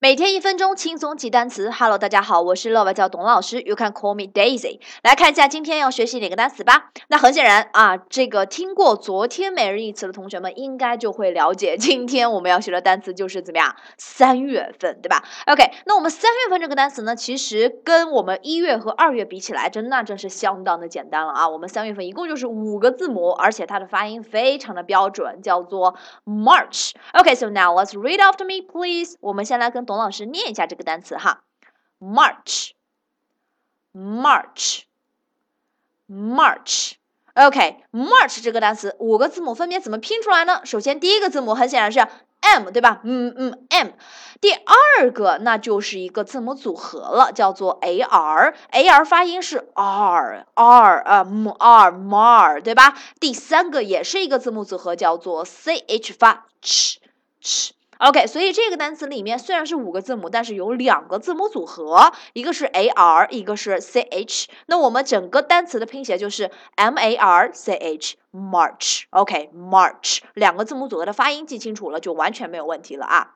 每天一分钟轻松记单词。Hello，大家好，我是乐外教董老师，You can call me Daisy。来看一下今天要学习哪个单词吧。那很显然啊，这个听过昨天每日一词的同学们应该就会了解，今天我们要学的单词就是怎么样？三月份，对吧？OK，那我们三月份这个单词呢，其实跟我们一月和二月比起来，真那真是相当的简单了啊。我们三月份一共就是五个字母，而且它的发音非常的标准，叫做 March。OK，so now let's read after me, please。我们先来跟董老师念一下这个单词哈，March，March，March。OK，March 这个单词五个字母分别怎么拼出来呢？首先第一个字母很显然是 M，对吧？嗯嗯，M。第二个那就是一个字母组合了，叫做 AR，AR 发音是 R，R 呃 M R M R，对吧？第三个也是一个字母组合，叫做 CH 发 ch，ch。OK，所以这个单词里面虽然是五个字母，但是有两个字母组合，一个是 AR，一个是 CH。那我们整个单词的拼写就是 MARCH，March。OK，March 两个字母组合的发音记清楚了，就完全没有问题了啊。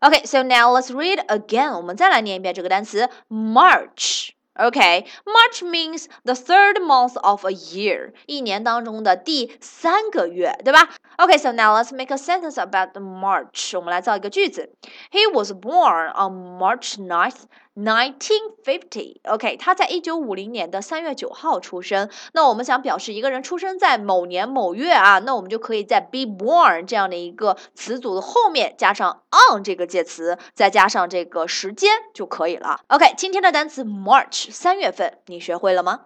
OK，so now let's read again。我们再来念一遍这个单词 March。Okay, March means the third month of a year，一年当中的第三个月，对吧？Okay, so now let's make a sentence about March。我们来造一个句子。He was born on March 9th, Nineteen fifty, OK，他在一九五零年的三月九号出生。那我们想表示一个人出生在某年某月啊，那我们就可以在 be born 这样的一个词组的后面加上 on 这个介词，再加上这个时间就可以了。OK，今天的单词 March。三月份，你学会了吗？